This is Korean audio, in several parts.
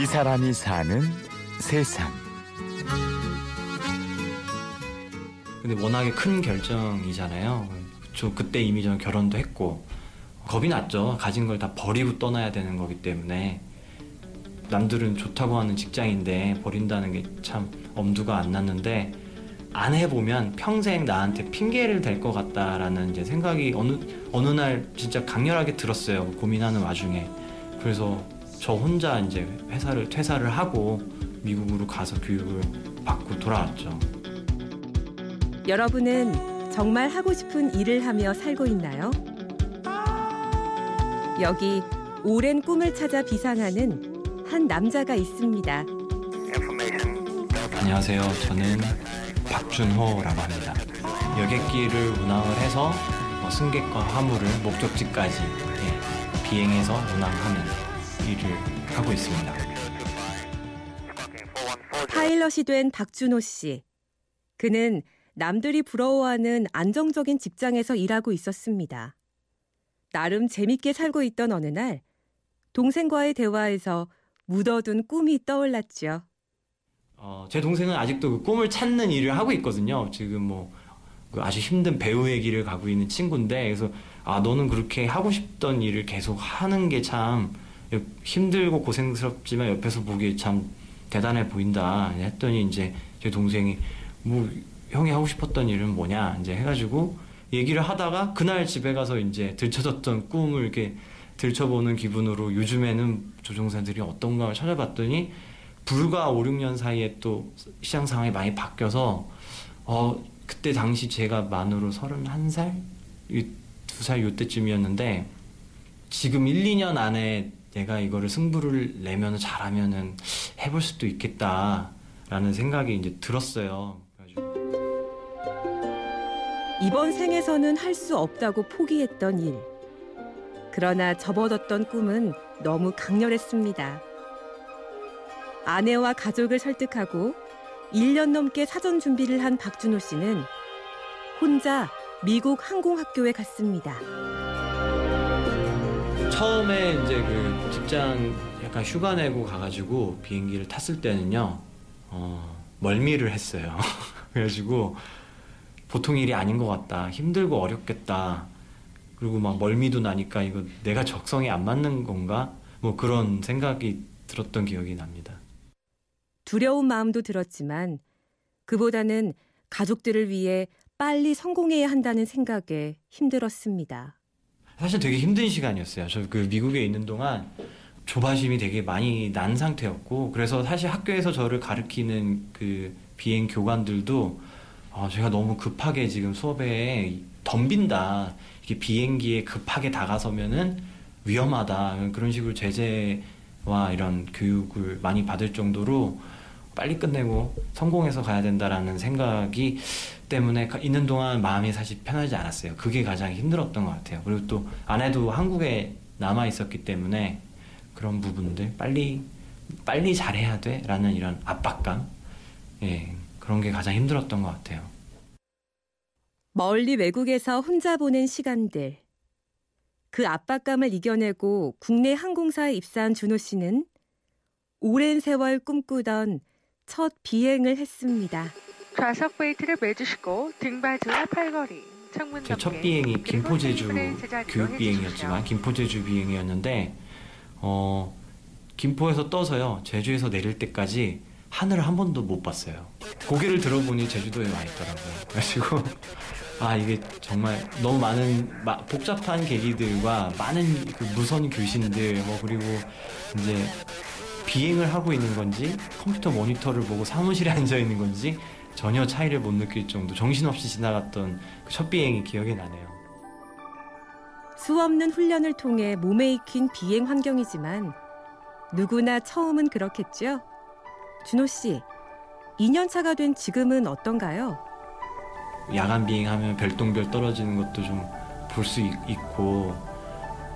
이 사람이 사는 세상. 근데 워낙에 큰 결정이잖아요. 저 그때 이미 저는 결혼도 했고 겁이 났죠. 가진 걸 다 버리고 떠나야 되는 거기 때문에 남들은 좋다고 하는 직장인데 버린다는 게 참 엄두가 안 났는데 안 해보면 평생 나한테 핑계를 댈 것 같다라는 이제 생각이 어느 어느 날 진짜 강렬하게 들었어요. 고민하는 와중에 그래서 저 혼자 이제 회사를 퇴사를 하고 미국으로 가서 교육을 받고 돌아왔죠. 여러분은 정말 하고 싶은 일을 하며 살고 있나요? 여기 오랜 꿈을 찾아 비상하는 한 남자가 있습니다. 안녕하세요. 저는 박준호라고 합니다. 여객기를 운항을 해서 뭐 승객과 화물을 목적지까지 예, 비행해서 운항하는 일을 하고 있습니다. 파일럿이 된 박준호 씨. 그는 남들이 부러워하는 안정적인 직장에서 일하고 있었습니다. 나름 재밌게 살고 있던 어느 날 동생과의 대화에서 묻어둔 꿈이 떠올랐죠. 어, 제 동생은 아직도 그 꿈을 찾는 일을 하고 있거든요. 지금 뭐 그 아주 힘든 배우의 길을 가고 있는 친구인데 그래서 아 너는 그렇게 하고 싶던 일을 계속 하는 게 참 힘들고 고생스럽지만 옆에서 보기에 참 대단해 보인다 했더니 이제 제 동생이 뭐 형이 하고 싶었던 일은 뭐냐 이제 해가지고 얘기를 하다가 그날 집에 가서 이제 들춰졌던 꿈을 이렇게 들춰보는 기분으로 요즘에는 조종사들이 어떤가 찾아봤더니 불과 5, 6년 사이에 또 시장 상황이 많이 바뀌어서 어 그때 당시 제가 만으로 31살? 2살 요때쯤이었는데 지금 1, 2년 안에 내가 이거를 승부를 내면 잘하면은 해볼 수도 있겠다라는 생각이 이제 들었어요. 이번 생에서는 할 수 없다고 포기했던 일. 그러나 접어뒀던 꿈은 너무 강렬했습니다. 아내와 가족을 설득하고 1년 넘게 사전 준비를 한 박준호 씨는 혼자 미국 항공학교에 갔습니다. 처음에 이제 그 직장 약간 휴가 내고 가가지고 비행기를 탔을 때는요, 어, 멀미를 했어요. 그래가지고 보통 일이 아닌 것 같다. 힘들고 어렵겠다. 그리고 막 멀미도 나니까 이거 내가 적성에 안 맞는 건가? 뭐 그런 생각이 들었던 기억이 납니다. 두려운 마음도 들었지만 그보다는 가족들을 위해 빨리 성공해야 한다는 생각에 힘들었습니다. 사실 되게 힘든 시간이었어요. 저 그 미국에 있는 동안 조바심이 되게 많이 난 상태였고 그래서 사실 학교에서 저를 가르치는 그 비행 교관들도 아, 제가 너무 급하게 지금 수업에 덤빈다. 이렇게 비행기에 급하게 다가서면은 위험하다. 그런 식으로 제재와 이런 교육을 많이 받을 정도로 빨리 끝내고 성공해서 가야 된다라는 생각이 때문에 있는 동안 마음이 사실 편하지 않았어요. 그게 가장 힘들었던 것 같아요. 그리고 또 아내도 한국에 남아 있었기 때문에 그런 부분들 빨리 빨리 잘해야 돼라는 이런 압박감, 예 그런 게 가장 힘들었던 것 같아요. 멀리 외국에서 혼자 보낸 시간들. 그 압박감을 이겨내고 국내 항공사에 입사한 준호 씨는 오랜 세월 꿈꾸던 첫 비행을 했습니다. 좌석 베이트를 매주시고 등받이와 팔걸이, 창문 제 첫 비행이 김포 제주 교육 비행이었지만 김포 제주 비행이었는데 어 김포에서 떠서요 제주에서 내릴 때까지 하늘을 한 번도 못 봤어요. 고개를 들어보니 제주도에 와 있더라고요. 그래가지고 아 이게 정말 너무 많은 마, 복잡한 계기들과 많은 그 무선 교신들 뭐 그리고 이제 비행을 하고 있는 건지 컴퓨터 모니터를 보고 사무실에 앉아 있는 건지 전혀 차이를 못 느낄 정도 정신없이 지나갔던 그 첫 비행이 기억이 나네요. 수없는 훈련을 통해 몸에 익힌 비행 환경이지만 누구나 처음은 그렇겠죠. 준호 씨, 2년 차가 된 지금은 어떤가요? 야간 비행하면 별똥별 떨어지는 것도 좀 볼 수 있고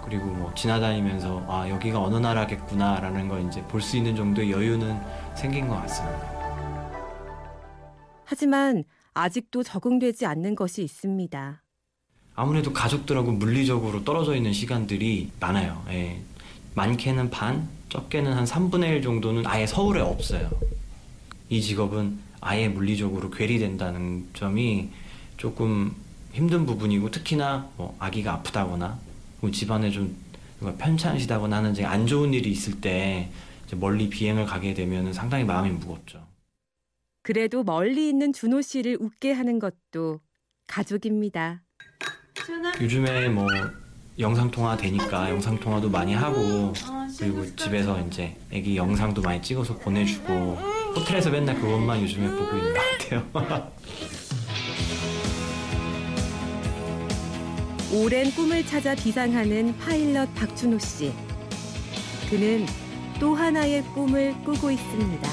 그리고 뭐 지나다니면서 아 여기가 어느 나라겠구나라는 걸 이제 볼 수 있는 정도의 여유는 생긴 것 같습니다. 하지만 아직도 적응되지 않는 것이 있습니다. 아무래도 가족들하고 물리적으로 떨어져 있는 시간들이 많아요. 예. 많게는 반, 적게는 한 3분의 1 정도는 아예 서울에 없어요. 이 직업은 아예 물리적으로 괴리된다는 점이 조금 힘든 부분이고 특히나 뭐 아기가 아프다거나 뭐 집안에 좀 편찮으시다거나 하는 안 좋은 일이 있을 때 멀리 비행을 가게 되면 상당히 마음이 무겁죠. 그래도 멀리 있는 준호 씨를 웃게 하는 것도 가족입니다. 요즘에 뭐 영상 통화 되니까 영상 통화도 많이 하고 그리고 집에서 이제 애기 영상도 많이 찍어서 보내주고 호텔에서 맨날 그것만 요즘에 보고 있는 것 같아요. 오랜 꿈을 찾아 비상하는 파일럿 박준호 씨. 그는 또 하나의 꿈을 꾸고 있습니다.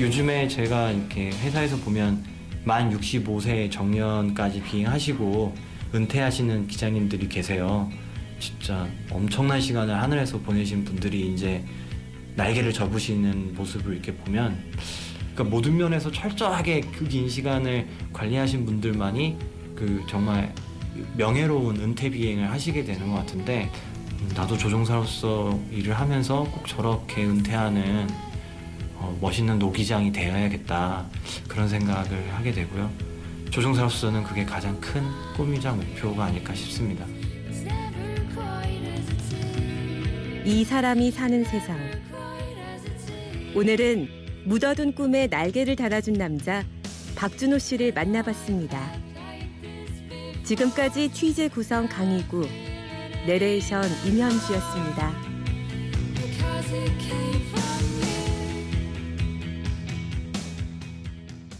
요즘에 제가 이렇게 회사에서 보면 만 65세 정년까지 비행하시고 은퇴하시는 기자님들이 계세요. 진짜 엄청난 시간을 하늘에서 보내신 분들이 이제 날개를 접으시는 모습을 이렇게 보면 그러니까 모든 면에서 철저하게 그 긴 시간을 관리하신 분들만이 그 정말 명예로운 은퇴 비행을 하시게 되는 것 같은데 음, 나도 조종사로서 일을 하면서 꼭 저렇게 은퇴하는 어, 멋있는 노기장이 되어야겠다 그런 생각을 하게 되고요. 조종사로서는 그게 가장 큰 꿈이자 목표가 아닐까 싶습니다. 이 사람이 사는 세상. 오늘은 묻어둔 꿈에 날개를 달아준 남자 박준호 씨를 만나봤습니다. 지금까지 취재 구성 강희구, 내레이션 임현주였습니다.